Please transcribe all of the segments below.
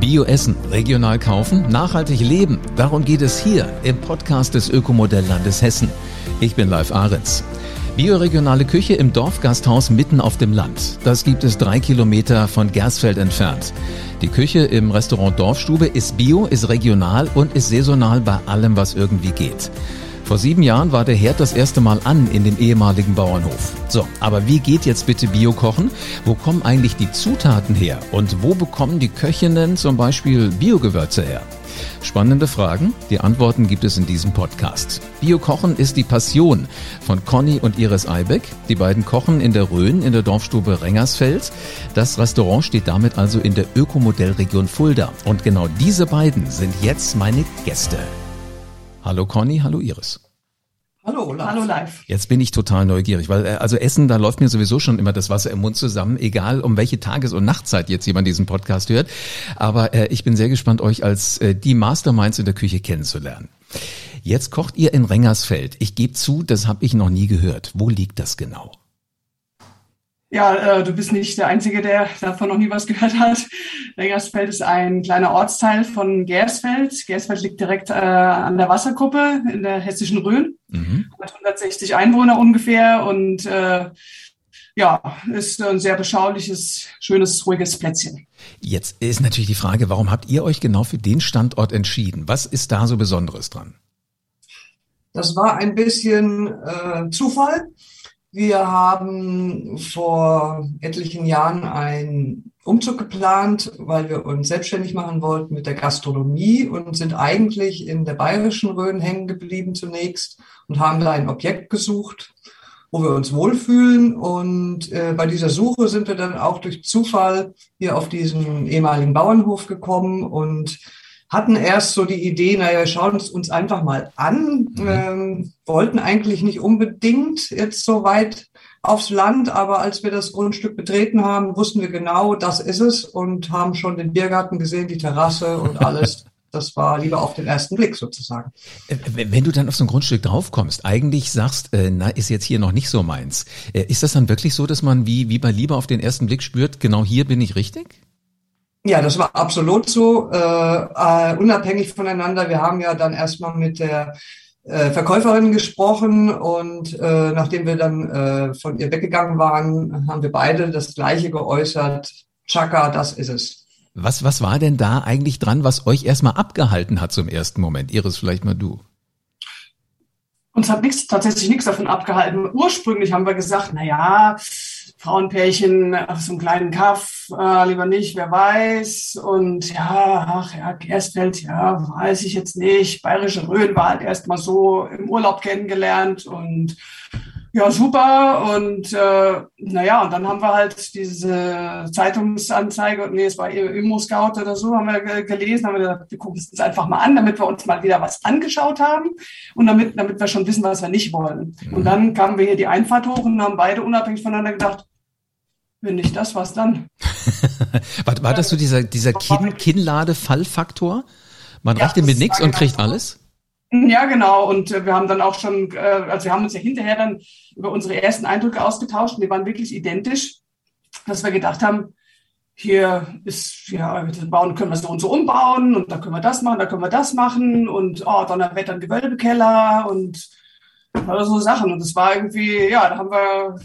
Bio essen, regional kaufen, nachhaltig leben. Darum geht es hier im Podcast des Ökomodelllandes Hessen. Ich bin Live Ahrens. Bioregionale Küche im Dorfgasthaus mitten auf dem Land. Das gibt es drei Kilometer von Gersfeld entfernt. Die Küche im Restaurant Dorfstube ist bio, ist regional und ist saisonal bei allem, was irgendwie geht. Vor sieben Jahren war der Herd das erste Mal an in dem ehemaligen Bauernhof. So, aber wie geht jetzt bitte Bio-Kochen? Wo kommen eigentlich die Zutaten her? Und wo bekommen die Köchinnen zum Beispiel Biogewürze her? Spannende Fragen, die Antworten gibt es in diesem Podcast. Bio-Kochen ist die Passion von Conny und Iris Eibeck. Die beiden kochen in der Rhön in der Dorfstube Rengersfeld. Das Restaurant steht damit also in der Ökomodellregion Fulda. Und genau diese beiden sind jetzt meine Gäste. Hallo Conny, hallo Iris. Hallo, live. Hallo live. Jetzt bin ich total neugierig, weil äh, also Essen, da läuft mir sowieso schon immer das Wasser im Mund zusammen, egal um welche Tages- und Nachtzeit jetzt jemand diesen Podcast hört. Aber äh, ich bin sehr gespannt, euch als äh, die Masterminds in der Küche kennenzulernen. Jetzt kocht ihr in Rengersfeld. Ich gebe zu, das habe ich noch nie gehört. Wo liegt das genau? Ja, äh, du bist nicht der Einzige, der davon noch nie was gehört hat. Rengersfeld ist ein kleiner Ortsteil von Gersfeld. Gersfeld liegt direkt äh, an der Wasserkuppe in der hessischen Rhön. Mhm. Hat 160 Einwohner ungefähr und äh, ja, ist ein sehr beschauliches, schönes, ruhiges Plätzchen. Jetzt ist natürlich die Frage, warum habt ihr euch genau für den Standort entschieden? Was ist da so Besonderes dran? Das war ein bisschen äh, Zufall. Wir haben vor etlichen Jahren einen Umzug geplant, weil wir uns selbstständig machen wollten mit der Gastronomie und sind eigentlich in der bayerischen Rhön hängen geblieben zunächst und haben da ein Objekt gesucht, wo wir uns wohlfühlen. Und äh, bei dieser Suche sind wir dann auch durch Zufall hier auf diesen ehemaligen Bauernhof gekommen und hatten erst so die Idee, naja, wir schauen es uns einfach mal an, mhm. ähm, wollten eigentlich nicht unbedingt jetzt so weit aufs Land, aber als wir das Grundstück betreten haben, wussten wir genau, das ist es und haben schon den Biergarten gesehen, die Terrasse und alles. Das war lieber auf den ersten Blick sozusagen. Äh, wenn du dann auf so ein Grundstück draufkommst, eigentlich sagst, äh, na, ist jetzt hier noch nicht so meins. Äh, ist das dann wirklich so, dass man wie, wie bei Liebe auf den ersten Blick spürt, genau hier bin ich richtig? Ja, das war absolut so, äh, äh, unabhängig voneinander. Wir haben ja dann erstmal mit der äh, Verkäuferin gesprochen und äh, nachdem wir dann äh, von ihr weggegangen waren, haben wir beide das Gleiche geäußert. Chaka, das ist es. Was, was war denn da eigentlich dran, was euch erstmal abgehalten hat zum ersten Moment? Iris, vielleicht mal du. Uns hat nichts, tatsächlich nichts davon abgehalten. Ursprünglich haben wir gesagt, na ja, Frauenpärchen auf so einem kleinen Kaff, äh, lieber nicht, wer weiß. Und ja, ach ja, Gerstfeld, ja, weiß ich jetzt nicht. Bayerische Rhön war halt erst mal so im Urlaub kennengelernt und ja, super. Und äh, naja, und dann haben wir halt diese Zeitungsanzeige, nee, es war Immo-Scout oder so, haben wir gelesen, haben wir gesagt, wir gucken es uns einfach mal an, damit wir uns mal wieder was angeschaut haben und damit, damit wir schon wissen, was wir nicht wollen. Mhm. Und dann kamen wir hier die Einfahrt hoch und haben beide unabhängig voneinander gedacht, wenn nicht das, was dann? war, war das so dieser, dieser Kinn, Kinnlade-Fallfaktor? Man ja, rechnet mit nichts und kriegt alles? Ja, genau. Und äh, wir haben dann auch schon, äh, also wir haben uns ja hinterher dann über unsere ersten Eindrücke ausgetauscht und die waren wirklich identisch, dass wir gedacht haben, hier ist, ja, bauen können wir so und so umbauen und da können wir das machen, da können wir das machen und oh, Donnerwetter, ein Gewölbekeller und so Sachen. Und das war irgendwie, ja, da haben wir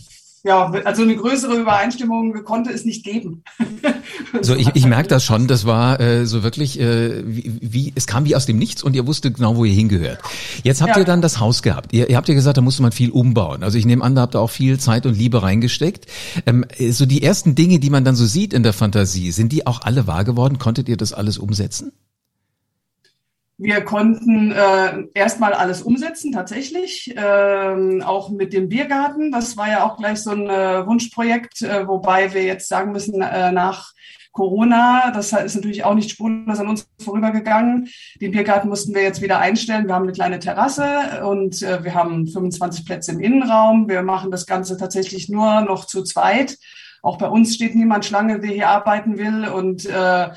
ja, also eine größere Übereinstimmung konnte es nicht geben. so, ich, ich merke das schon. Das war äh, so wirklich, äh, wie, wie es kam wie aus dem Nichts und ihr wusstet genau, wo ihr hingehört. Jetzt habt ja. ihr dann das Haus gehabt. Ihr, ihr habt ja gesagt, da musste man viel umbauen. Also ich nehme an, da habt ihr auch viel Zeit und Liebe reingesteckt. Ähm, so die ersten Dinge, die man dann so sieht in der Fantasie, sind die auch alle wahr geworden? Konntet ihr das alles umsetzen? Wir konnten äh, erstmal alles umsetzen, tatsächlich, ähm, auch mit dem Biergarten. Das war ja auch gleich so ein äh, Wunschprojekt, äh, wobei wir jetzt sagen müssen, äh, nach Corona, das ist natürlich auch nicht spurlos an uns vorübergegangen. Den Biergarten mussten wir jetzt wieder einstellen. Wir haben eine kleine Terrasse und äh, wir haben 25 Plätze im Innenraum. Wir machen das Ganze tatsächlich nur noch zu zweit. Auch bei uns steht niemand Schlange, der hier arbeiten will und äh,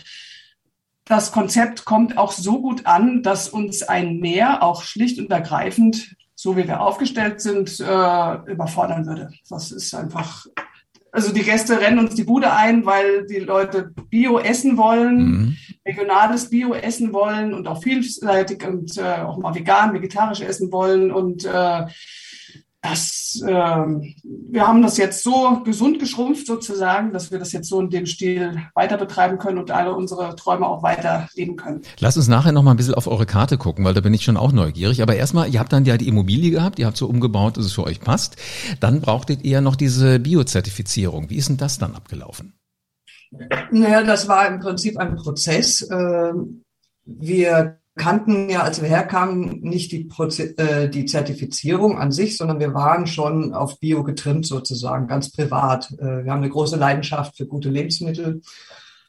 das Konzept kommt auch so gut an, dass uns ein Mehr auch schlicht und ergreifend, so wie wir aufgestellt sind, äh, überfordern würde. Das ist einfach also die Gäste rennen uns die Bude ein, weil die Leute Bio essen wollen, mhm. regionales Bio essen wollen und auch vielseitig und äh, auch mal vegan, vegetarisch essen wollen und äh, das, äh, wir haben das jetzt so gesund geschrumpft sozusagen, dass wir das jetzt so in dem Stil weiter betreiben können und alle unsere Träume auch weiter leben können. Lass uns nachher noch mal ein bisschen auf eure Karte gucken, weil da bin ich schon auch neugierig. Aber erstmal, ihr habt dann ja die Immobilie gehabt, ihr habt so umgebaut, dass es für euch passt. Dann brauchtet ihr noch diese Biozertifizierung. Wie ist denn das dann abgelaufen? Naja, das war im Prinzip ein Prozess. Ähm, wir kannten ja, als wir herkamen, nicht die, Proze äh, die Zertifizierung an sich, sondern wir waren schon auf Bio getrimmt sozusagen, ganz privat. Äh, wir haben eine große Leidenschaft für gute Lebensmittel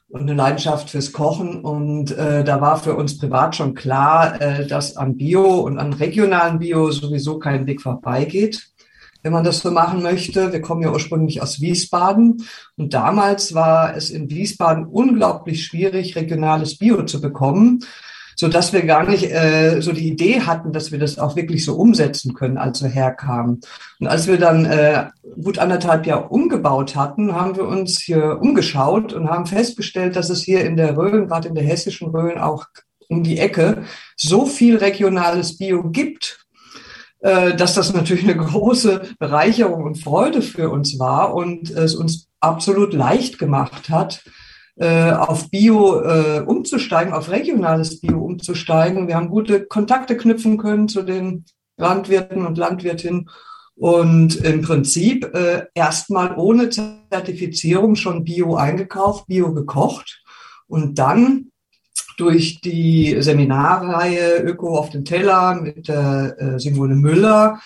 und eine Leidenschaft fürs Kochen. Und äh, da war für uns privat schon klar, äh, dass an Bio und an regionalen Bio sowieso kein Weg vorbeigeht wenn man das so machen möchte. Wir kommen ja ursprünglich aus Wiesbaden und damals war es in Wiesbaden unglaublich schwierig, regionales Bio zu bekommen so dass wir gar nicht äh, so die Idee hatten, dass wir das auch wirklich so umsetzen können, als wir herkamen. Und als wir dann äh, gut anderthalb Jahre umgebaut hatten, haben wir uns hier umgeschaut und haben festgestellt, dass es hier in der Rhön, gerade in der hessischen Rhön, auch um die Ecke so viel regionales Bio gibt, äh, dass das natürlich eine große Bereicherung und Freude für uns war und es uns absolut leicht gemacht hat, äh, auf Bio äh, umzusteigen, auf regionales Bio umzusteigen. Wir haben gute Kontakte knüpfen können zu den Landwirten und Landwirtinnen und im Prinzip äh, erstmal ohne Zertifizierung schon Bio eingekauft, Bio gekocht und dann durch die Seminarreihe Öko auf den Teller mit der äh, Simone Müller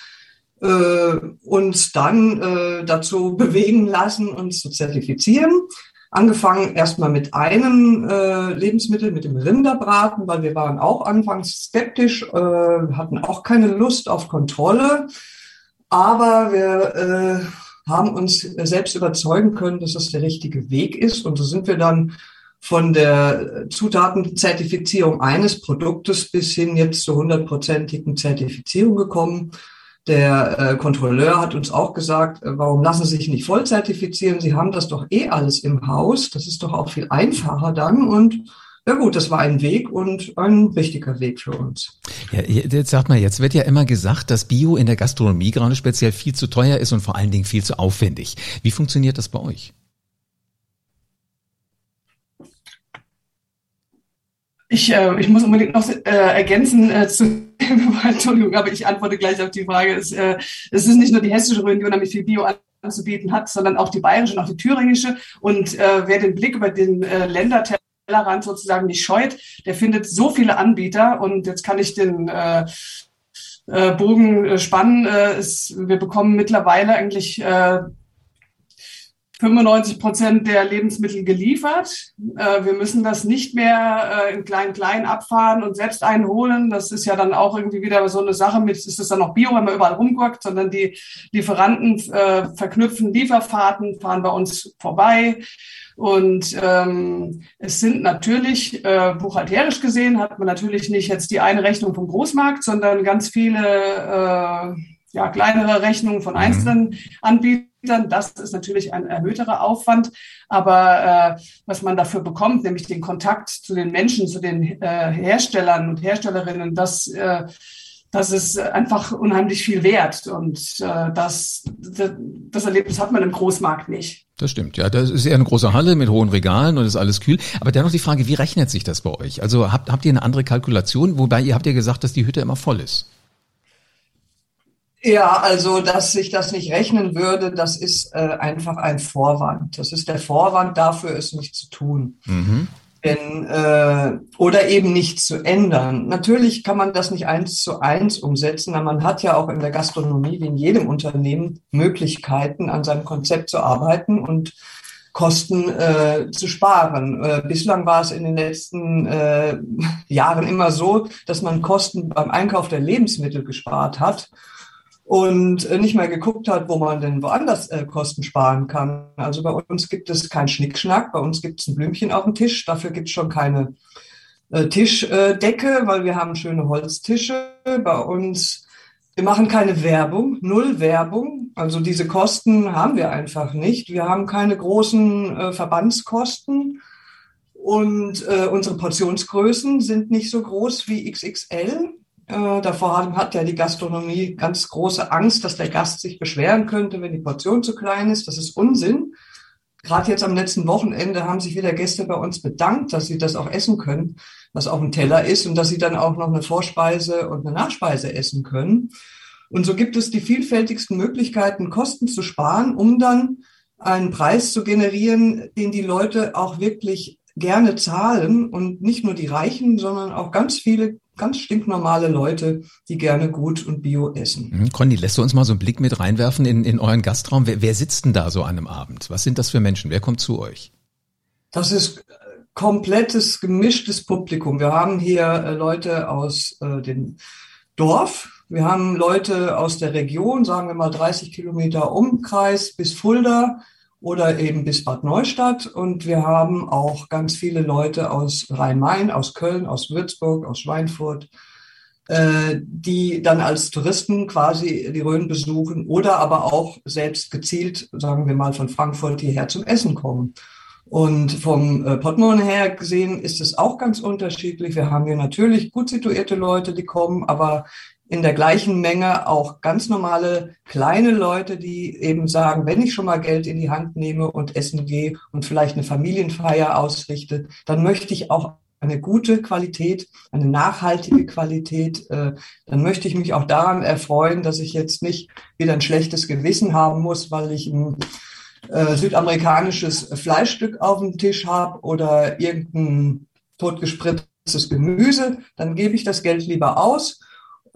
äh, uns dann äh, dazu bewegen lassen, uns zu zertifizieren angefangen erstmal mit einem äh, Lebensmittel, mit dem Rinderbraten, weil wir waren auch anfangs skeptisch, äh, hatten auch keine Lust auf Kontrolle. Aber wir äh, haben uns selbst überzeugen können, dass das der richtige Weg ist. Und so sind wir dann von der Zutatenzertifizierung eines Produktes bis hin jetzt zur hundertprozentigen Zertifizierung gekommen. Der äh, Kontrolleur hat uns auch gesagt, äh, warum lassen Sie sich nicht voll zertifizieren? Sie haben das doch eh alles im Haus. Das ist doch auch viel einfacher dann. Und ja gut, das war ein Weg und ein richtiger Weg für uns. Ja, jetzt sagt mal, jetzt wird ja immer gesagt, dass Bio in der Gastronomie gerade speziell viel zu teuer ist und vor allen Dingen viel zu aufwendig. Wie funktioniert das bei euch? Ich, äh, ich muss unbedingt noch äh, ergänzen äh, zu Entschuldigung, aber ich antworte gleich auf die Frage. Es, äh, es ist nicht nur die hessische die unheimlich viel Bio anzubieten hat, sondern auch die bayerische und auch die thüringische. Und äh, wer den Blick über den äh, Ländertellerrand sozusagen nicht scheut, der findet so viele Anbieter. Und jetzt kann ich den äh, äh, Bogen äh, spannen. Äh, ist, wir bekommen mittlerweile eigentlich äh, 95 Prozent der Lebensmittel geliefert. Äh, wir müssen das nicht mehr äh, in klein-klein abfahren und selbst einholen. Das ist ja dann auch irgendwie wieder so eine Sache mit, ist es dann noch Bio, wenn man überall rumguckt, sondern die Lieferanten äh, verknüpfen Lieferfahrten, fahren bei uns vorbei. Und ähm, es sind natürlich, äh, buchhalterisch gesehen, hat man natürlich nicht jetzt die eine Rechnung vom Großmarkt, sondern ganz viele äh, ja, kleinere Rechnungen von mhm. einzelnen Anbietern das ist natürlich ein erhöhterer Aufwand, aber äh, was man dafür bekommt, nämlich den Kontakt zu den Menschen, zu den äh, Herstellern und Herstellerinnen, das, äh, das ist einfach unheimlich viel wert. Und äh, das, das Erlebnis hat man im Großmarkt nicht. Das stimmt, ja. Das ist eher eine große Halle mit hohen Regalen und ist alles kühl. Aber dennoch die Frage, wie rechnet sich das bei euch? Also habt, habt ihr eine andere Kalkulation? Wobei ihr habt ja gesagt, dass die Hütte immer voll ist. Ja, also dass sich das nicht rechnen würde, das ist äh, einfach ein Vorwand. Das ist der Vorwand dafür, es nicht zu tun. Mhm. Denn, äh, oder eben nicht zu ändern. Natürlich kann man das nicht eins zu eins umsetzen, aber man hat ja auch in der Gastronomie wie in jedem Unternehmen Möglichkeiten, an seinem Konzept zu arbeiten und Kosten äh, zu sparen. Äh, bislang war es in den letzten äh, Jahren immer so, dass man Kosten beim Einkauf der Lebensmittel gespart hat und äh, nicht mehr geguckt hat, wo man denn woanders äh, Kosten sparen kann. Also bei uns gibt es keinen Schnickschnack, bei uns gibt es ein Blümchen auf dem Tisch, dafür gibt es schon keine äh, Tischdecke, weil wir haben schöne Holztische. Bei uns Wir machen keine Werbung, null Werbung. Also diese Kosten haben wir einfach nicht. Wir haben keine großen äh, Verbandskosten und äh, unsere Portionsgrößen sind nicht so groß wie XXL. Äh, davor hat ja die Gastronomie ganz große Angst, dass der Gast sich beschweren könnte, wenn die Portion zu klein ist. Das ist Unsinn. Gerade jetzt am letzten Wochenende haben sich wieder Gäste bei uns bedankt, dass sie das auch essen können, was auf dem Teller ist und dass sie dann auch noch eine Vorspeise und eine Nachspeise essen können. Und so gibt es die vielfältigsten Möglichkeiten, Kosten zu sparen, um dann einen Preis zu generieren, den die Leute auch wirklich gerne zahlen und nicht nur die Reichen, sondern auch ganz viele ganz stinknormale Leute, die gerne gut und bio essen. Mhm. Conny, lässt du uns mal so einen Blick mit reinwerfen in, in euren Gastraum? Wer, wer sitzt denn da so an einem Abend? Was sind das für Menschen? Wer kommt zu euch? Das ist komplettes gemischtes Publikum. Wir haben hier äh, Leute aus äh, dem Dorf, wir haben Leute aus der Region, sagen wir mal 30 Kilometer Umkreis bis Fulda oder eben bis Bad Neustadt. Und wir haben auch ganz viele Leute aus Rhein-Main, aus Köln, aus Würzburg, aus Schweinfurt, äh, die dann als Touristen quasi die Rhön besuchen oder aber auch selbst gezielt, sagen wir mal, von Frankfurt hierher zum Essen kommen. Und vom äh, Portemonnaie her gesehen ist es auch ganz unterschiedlich. Wir haben hier natürlich gut situierte Leute, die kommen, aber in der gleichen Menge auch ganz normale kleine Leute, die eben sagen, wenn ich schon mal Geld in die Hand nehme und essen gehe und vielleicht eine Familienfeier ausrichte, dann möchte ich auch eine gute Qualität, eine nachhaltige Qualität, äh, dann möchte ich mich auch daran erfreuen, dass ich jetzt nicht wieder ein schlechtes Gewissen haben muss, weil ich äh, südamerikanisches Fleischstück auf dem Tisch habe oder irgendein totgespritztes Gemüse, dann gebe ich das Geld lieber aus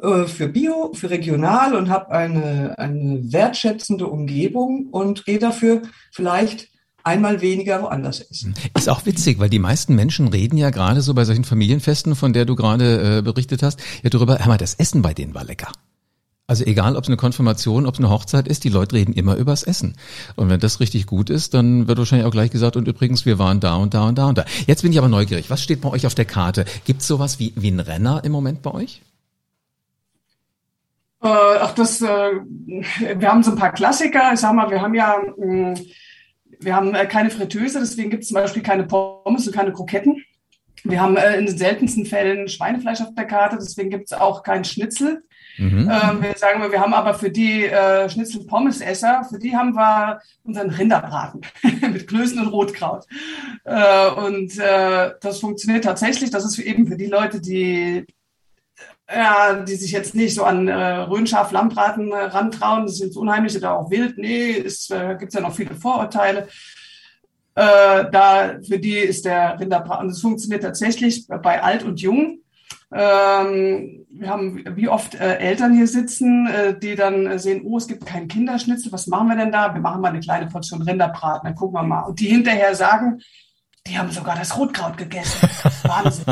äh, für Bio, für regional und habe eine, eine wertschätzende Umgebung und gehe dafür vielleicht einmal weniger woanders essen. Ist auch witzig, weil die meisten Menschen reden ja gerade so bei solchen Familienfesten, von der du gerade äh, berichtet hast, ja darüber, hör mal, das Essen bei denen war lecker. Also egal, ob es eine Konfirmation, ob es eine Hochzeit ist, die Leute reden immer übers Essen. Und wenn das richtig gut ist, dann wird wahrscheinlich auch gleich gesagt, und übrigens, wir waren da und da und da und da. Jetzt bin ich aber neugierig. Was steht bei euch auf der Karte? Gibt es sowas wie, wie ein Renner im Moment bei euch? Äh, ach, das, äh, wir haben so ein paar Klassiker. Ich sag mal, wir haben ja, mh, mm, wir haben äh, keine Fritteuse, deswegen gibt es zum Beispiel keine Pommes und keine Kroketten. Wir haben äh, in den seltensten Fällen Schweinefleisch auf der Karte, deswegen gibt es auch kein Schnitzel. Mhm. Ähm, wir sagen wir, wir haben aber für die äh, Schnitzel-Pommes-Esser, für die haben wir unseren Rinderbraten mit Klößen und Rotkraut. Äh, und äh, das funktioniert tatsächlich. Das ist eben für die Leute, die ja, die sich jetzt nicht so an äh, Röhnschaf, Lammbraten äh, rantrauen, das ist jetzt unheimlich oder auch wild. Nee, es äh, gibt ja noch viele Vorurteile. Äh, da für die ist der Rinderbraten, das funktioniert tatsächlich bei alt und jung. Ähm, wir haben wie oft äh, Eltern hier sitzen, äh, die dann sehen, oh, es gibt keinen Kinderschnitzel, was machen wir denn da? Wir machen mal eine kleine Portion Rinderbraten, dann gucken wir mal. Und die hinterher sagen, die haben sogar das Rotkraut gegessen. Wahnsinn.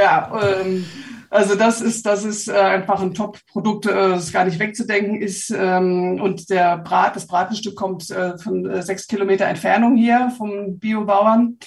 ja, ähm, also das ist, das ist äh, einfach ein Top-Produkt, äh, das gar nicht wegzudenken ist. Ähm, und der Brat, das Bratenstück kommt äh, von sechs Kilometer Entfernung hier vom Biobauern.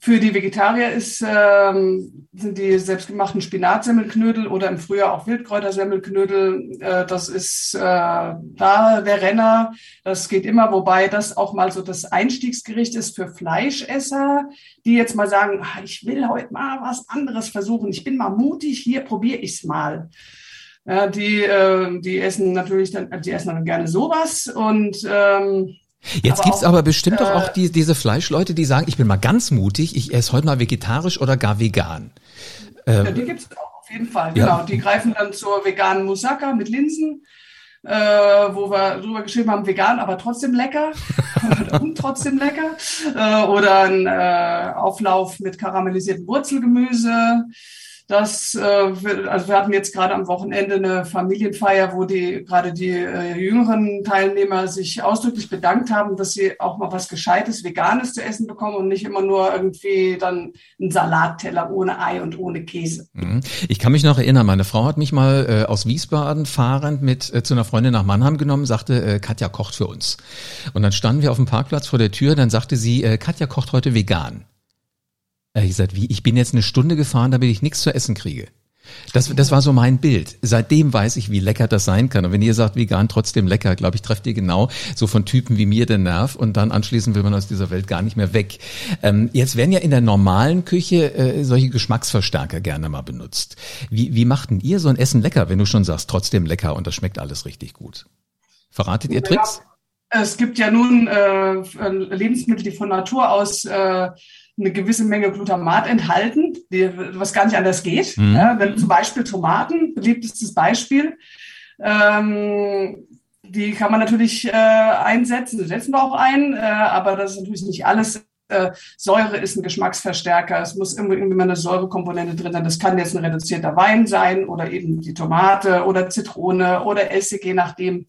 Für die Vegetarier ist, ähm, sind die selbstgemachten Spinatsemmelknödel oder im Frühjahr auch Wildkräutersemmelknödel. Äh, das ist äh, da der Renner. Das geht immer, wobei das auch mal so das Einstiegsgericht ist für Fleischesser, die jetzt mal sagen, ah, ich will heute mal was anderes versuchen. Ich bin mal mutig, hier probiere ich's mal. Ja, die, äh, die essen natürlich dann, die essen dann gerne sowas und ähm, Jetzt aber gibt's auch, aber bestimmt äh, doch auch die, diese Fleischleute, die sagen, ich bin mal ganz mutig, ich esse heute mal vegetarisch oder gar vegan. Ähm, ja, die gibt's auch auf jeden Fall. Ja. Genau, die greifen dann zur veganen Moussaka mit Linsen, äh, wo wir drüber geschrieben haben, vegan, aber trotzdem lecker und trotzdem lecker. Äh, oder ein äh, Auflauf mit karamellisiertem Wurzelgemüse. Das, äh, also wir hatten jetzt gerade am Wochenende eine Familienfeier, wo die gerade die äh, jüngeren Teilnehmer sich ausdrücklich bedankt haben, dass sie auch mal was Gescheites, Veganes zu essen bekommen und nicht immer nur irgendwie dann einen Salatteller ohne Ei und ohne Käse. Mhm. Ich kann mich noch erinnern, meine Frau hat mich mal äh, aus Wiesbaden fahrend mit äh, zu einer Freundin nach Mannheim genommen, sagte, äh, Katja kocht für uns. Und dann standen wir auf dem Parkplatz vor der Tür, dann sagte sie, äh, Katja kocht heute vegan. Er hat gesagt, wie, ich bin jetzt eine Stunde gefahren, damit ich nichts zu essen kriege. Das, das war so mein Bild. Seitdem weiß ich, wie lecker das sein kann. Und wenn ihr sagt, vegan trotzdem lecker, glaube ich, trefft ihr genau so von Typen wie mir den Nerv und dann anschließend will man aus dieser Welt gar nicht mehr weg. Ähm, jetzt werden ja in der normalen Küche äh, solche Geschmacksverstärker gerne mal benutzt. Wie, wie macht denn ihr so ein Essen lecker, wenn du schon sagst, trotzdem lecker und das schmeckt alles richtig gut? Verratet ihr Tricks? Es gibt ja nun äh, Lebensmittel, die von Natur aus äh, eine gewisse Menge Glutamat enthalten, die, was gar nicht anders geht. Mhm. Ja, wenn zum Beispiel Tomaten, beliebtestes Beispiel, ähm, die kann man natürlich äh, einsetzen, die setzen wir auch ein, äh, aber das ist natürlich nicht alles. Äh, Säure ist ein Geschmacksverstärker. Es muss irgendwie mal eine Säurekomponente drin sein. Das kann jetzt ein reduzierter Wein sein oder eben die Tomate oder Zitrone oder Essig, je nachdem,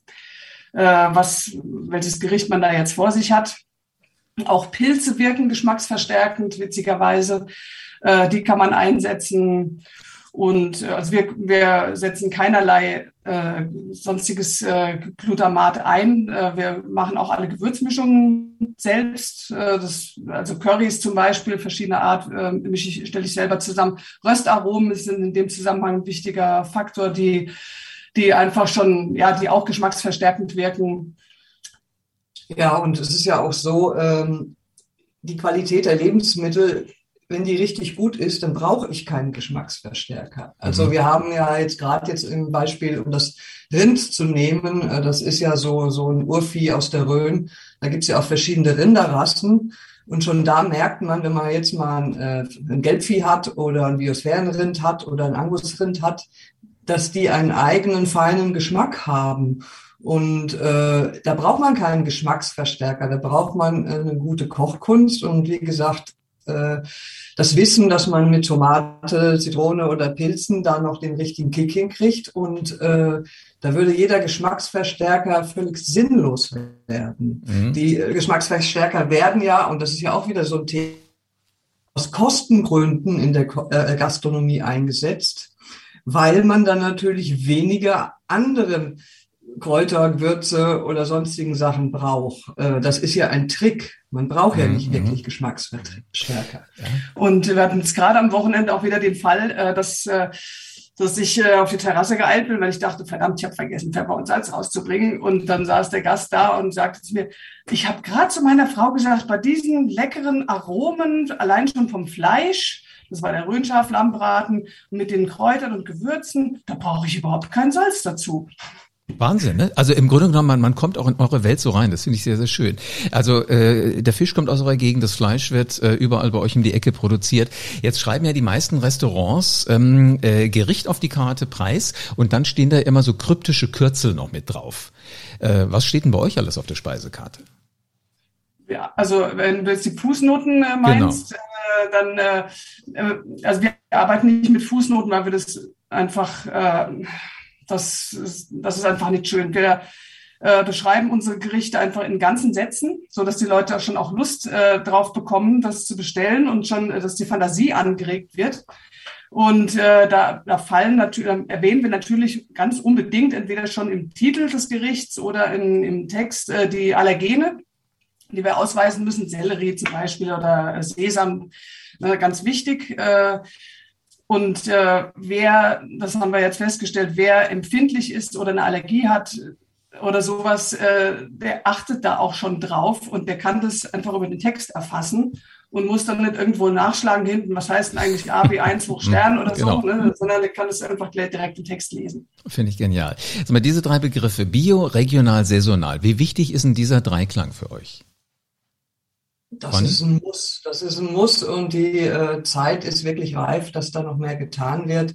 äh, was, welches Gericht man da jetzt vor sich hat. Auch Pilze wirken geschmacksverstärkend, witzigerweise. Äh, die kann man einsetzen. Und äh, also wir, wir setzen keinerlei äh, sonstiges äh, Glutamat ein. Äh, wir machen auch alle Gewürzmischungen selbst. Äh, das, also Currys zum Beispiel, verschiedene Art, äh, mische ich, stelle ich selber zusammen. Röstaromen sind in dem Zusammenhang ein wichtiger Faktor, die, die einfach schon, ja, die auch geschmacksverstärkend wirken. Ja, und es ist ja auch so, ähm, die Qualität der Lebensmittel, wenn die richtig gut ist, dann brauche ich keinen Geschmacksverstärker. Also mhm. wir haben ja jetzt gerade jetzt im Beispiel, um das Rind zu nehmen, äh, das ist ja so, so ein Urvieh aus der Rhön. Da gibt's ja auch verschiedene Rinderrassen. Und schon da merkt man, wenn man jetzt mal ein, äh, ein Gelbvieh hat oder ein Biosphärenrind hat oder ein Angusrind hat, dass die einen eigenen feinen Geschmack haben. Und äh, da braucht man keinen Geschmacksverstärker, da braucht man äh, eine gute Kochkunst und wie gesagt, äh, das Wissen, dass man mit Tomate, Zitrone oder Pilzen da noch den richtigen Kick hinkriegt. Und äh, da würde jeder Geschmacksverstärker völlig sinnlos werden. Mhm. Die äh, Geschmacksverstärker werden ja, und das ist ja auch wieder so ein Thema, aus Kostengründen in der äh, Gastronomie eingesetzt, weil man dann natürlich weniger andere Kräuter, Gewürze oder sonstigen Sachen braucht. Äh, das ist ja ein Trick. Man braucht ja nicht mhm. wirklich Geschmacksverstärker. Und wir hatten jetzt gerade am Wochenende auch wieder den Fall, äh, dass, äh, dass ich auf die Terrasse geeilt bin, weil ich dachte, verdammt, ich habe vergessen, Pfeffer und Salz rauszubringen. Und dann saß der Gast da und sagte zu mir, ich habe gerade zu meiner Frau gesagt, bei diesen leckeren Aromen, allein schon vom Fleisch, das war der Röhnschaflammbraten mit den Kräutern und Gewürzen, da brauche ich überhaupt kein Salz dazu. Wahnsinn, ne? Also im Grunde genommen, man, man kommt auch in eure Welt so rein. Das finde ich sehr, sehr schön. Also äh, der Fisch kommt aus eurer Gegend, das Fleisch wird äh, überall bei euch um die Ecke produziert. Jetzt schreiben ja die meisten Restaurants ähm, äh, Gericht auf die Karte, Preis und dann stehen da immer so kryptische Kürzel noch mit drauf. Äh, was steht denn bei euch alles auf der Speisekarte? Ja, also wenn du jetzt die Fußnoten äh, meinst, genau. äh, dann, äh, äh also wir arbeiten nicht mit Fußnoten, weil wir das einfach äh, das ist, das ist einfach nicht schön. Wir äh, beschreiben unsere Gerichte einfach in ganzen Sätzen, so dass die Leute auch schon auch Lust äh, drauf bekommen, das zu bestellen und schon, äh, dass die Fantasie angeregt wird. Und äh, da, da fallen natürlich, erwähnen wir natürlich ganz unbedingt entweder schon im Titel des Gerichts oder in, im Text äh, die Allergene, die wir ausweisen müssen, Sellerie zum Beispiel oder Sesam, äh, ganz wichtig. Äh, und äh, wer, das haben wir jetzt festgestellt, wer empfindlich ist oder eine Allergie hat oder sowas, äh, der achtet da auch schon drauf und der kann das einfach über den Text erfassen und muss dann nicht irgendwo nachschlagen hinten, was heißt denn eigentlich AB1 hoch Stern oder genau. so, ne? sondern der kann es einfach direkt im Text lesen. Finde ich genial. Mal, diese drei Begriffe, Bio, regional, saisonal, wie wichtig ist denn dieser Dreiklang für euch? Das Wann? ist ein Muss. Das ist ein Muss und die äh, Zeit ist wirklich reif, dass da noch mehr getan wird.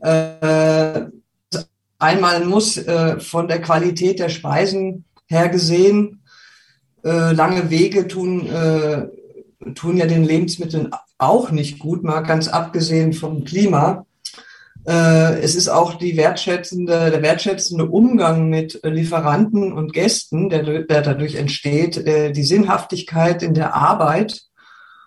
Äh, einmal ein Muss äh, von der Qualität der Speisen her gesehen. Äh, lange Wege tun, äh, tun ja den Lebensmitteln auch nicht gut, mal ganz abgesehen vom Klima. Äh, es ist auch die wertschätzende, der wertschätzende Umgang mit Lieferanten und Gästen, der, der dadurch entsteht, äh, die Sinnhaftigkeit in der Arbeit.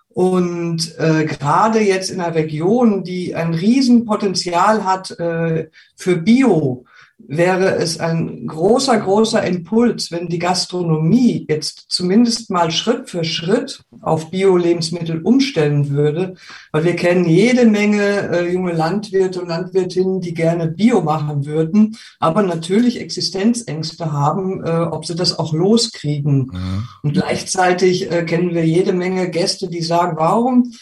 Und äh, gerade jetzt in einer Region, die ein Riesenpotenzial hat äh, für Bio, wäre es ein großer, großer Impuls, wenn die Gastronomie jetzt zumindest mal Schritt für Schritt auf Bio-Lebensmittel umstellen würde, weil wir kennen jede Menge äh, junge Landwirte und Landwirtinnen, die gerne Bio machen würden, aber natürlich Existenzängste haben, äh, ob sie das auch loskriegen. Mhm. Und gleichzeitig äh, kennen wir jede Menge Gäste, die sagen, warum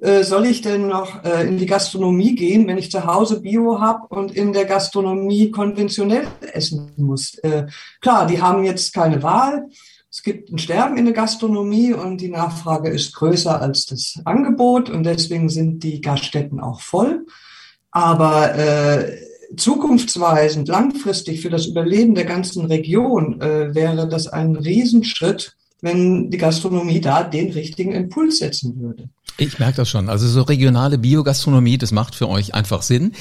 äh, soll ich denn noch äh, in die Gastronomie gehen, wenn ich zu Hause Bio habe und in der Gastronomie konventionell essen muss? Äh, klar, die haben jetzt keine Wahl. Es gibt ein Sterben in der Gastronomie und die Nachfrage ist größer als das Angebot und deswegen sind die Gaststätten auch voll. Aber äh, zukunftsweisend, langfristig für das Überleben der ganzen Region äh, wäre das ein Riesenschritt, wenn die Gastronomie da den richtigen Impuls setzen würde. Ich merke das schon. Also so regionale Biogastronomie, das macht für euch einfach Sinn.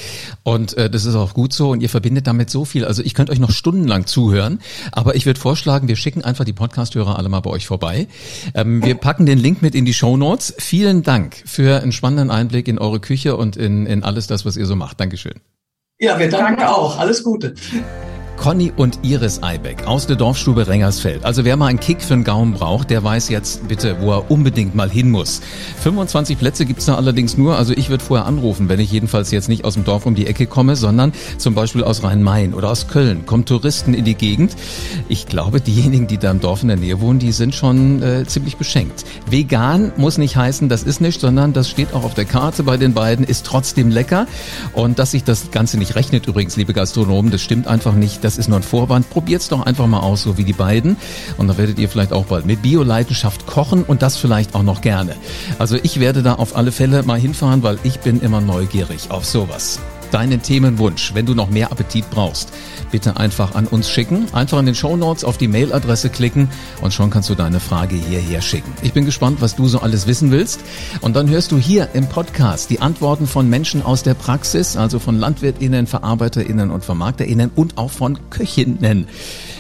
Und äh, das ist auch gut so. Und ihr verbindet damit so viel. Also ich könnte euch noch stundenlang zuhören. Aber ich würde vorschlagen, wir schicken einfach die Podcast-Hörer alle mal bei euch vorbei. Ähm, wir packen den Link mit in die Show Notes. Vielen Dank für einen spannenden Einblick in eure Küche und in, in alles das, was ihr so macht. Dankeschön. Ja, wir danken auch. Alles Gute. Conny und Iris Eibeck aus der Dorfstube Rengersfeld. Also wer mal einen Kick für einen Gaumen braucht, der weiß jetzt bitte, wo er unbedingt mal hin muss. 25 Plätze gibt's da allerdings nur. Also ich würde vorher anrufen, wenn ich jedenfalls jetzt nicht aus dem Dorf um die Ecke komme, sondern zum Beispiel aus Rhein-Main oder aus Köln. Kommen Touristen in die Gegend. Ich glaube, diejenigen, die da im Dorf in der Nähe wohnen, die sind schon äh, ziemlich beschenkt. Vegan muss nicht heißen, das ist nicht, sondern das steht auch auf der Karte bei den beiden, ist trotzdem lecker. Und dass sich das Ganze nicht rechnet übrigens, liebe Gastronomen, das stimmt einfach nicht das ist nur ein Vorwand. Probiert's doch einfach mal aus, so wie die beiden. Und dann werdet ihr vielleicht auch bald mit Bio-Leidenschaft kochen und das vielleicht auch noch gerne. Also ich werde da auf alle Fälle mal hinfahren, weil ich bin immer neugierig auf sowas deinen Themenwunsch, wenn du noch mehr Appetit brauchst, bitte einfach an uns schicken. Einfach in den Show Notes auf die Mailadresse klicken und schon kannst du deine Frage hierher schicken. Ich bin gespannt, was du so alles wissen willst. Und dann hörst du hier im Podcast die Antworten von Menschen aus der Praxis, also von LandwirtInnen, VerarbeiterInnen und VermarkterInnen und auch von Köchinnen.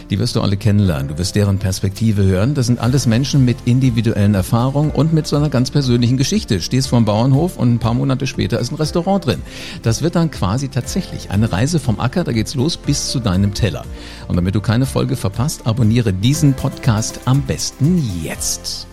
Die wirst du alle kennenlernen. Du wirst deren Perspektive hören. Das sind alles Menschen mit individuellen Erfahrungen und mit so einer ganz persönlichen Geschichte. Stehst vor dem Bauernhof und ein paar Monate später ist ein Restaurant drin. Das wird dann quasi tatsächlich eine Reise vom Acker, da geht's los bis zu deinem Teller. Und damit du keine Folge verpasst, abonniere diesen Podcast am besten jetzt.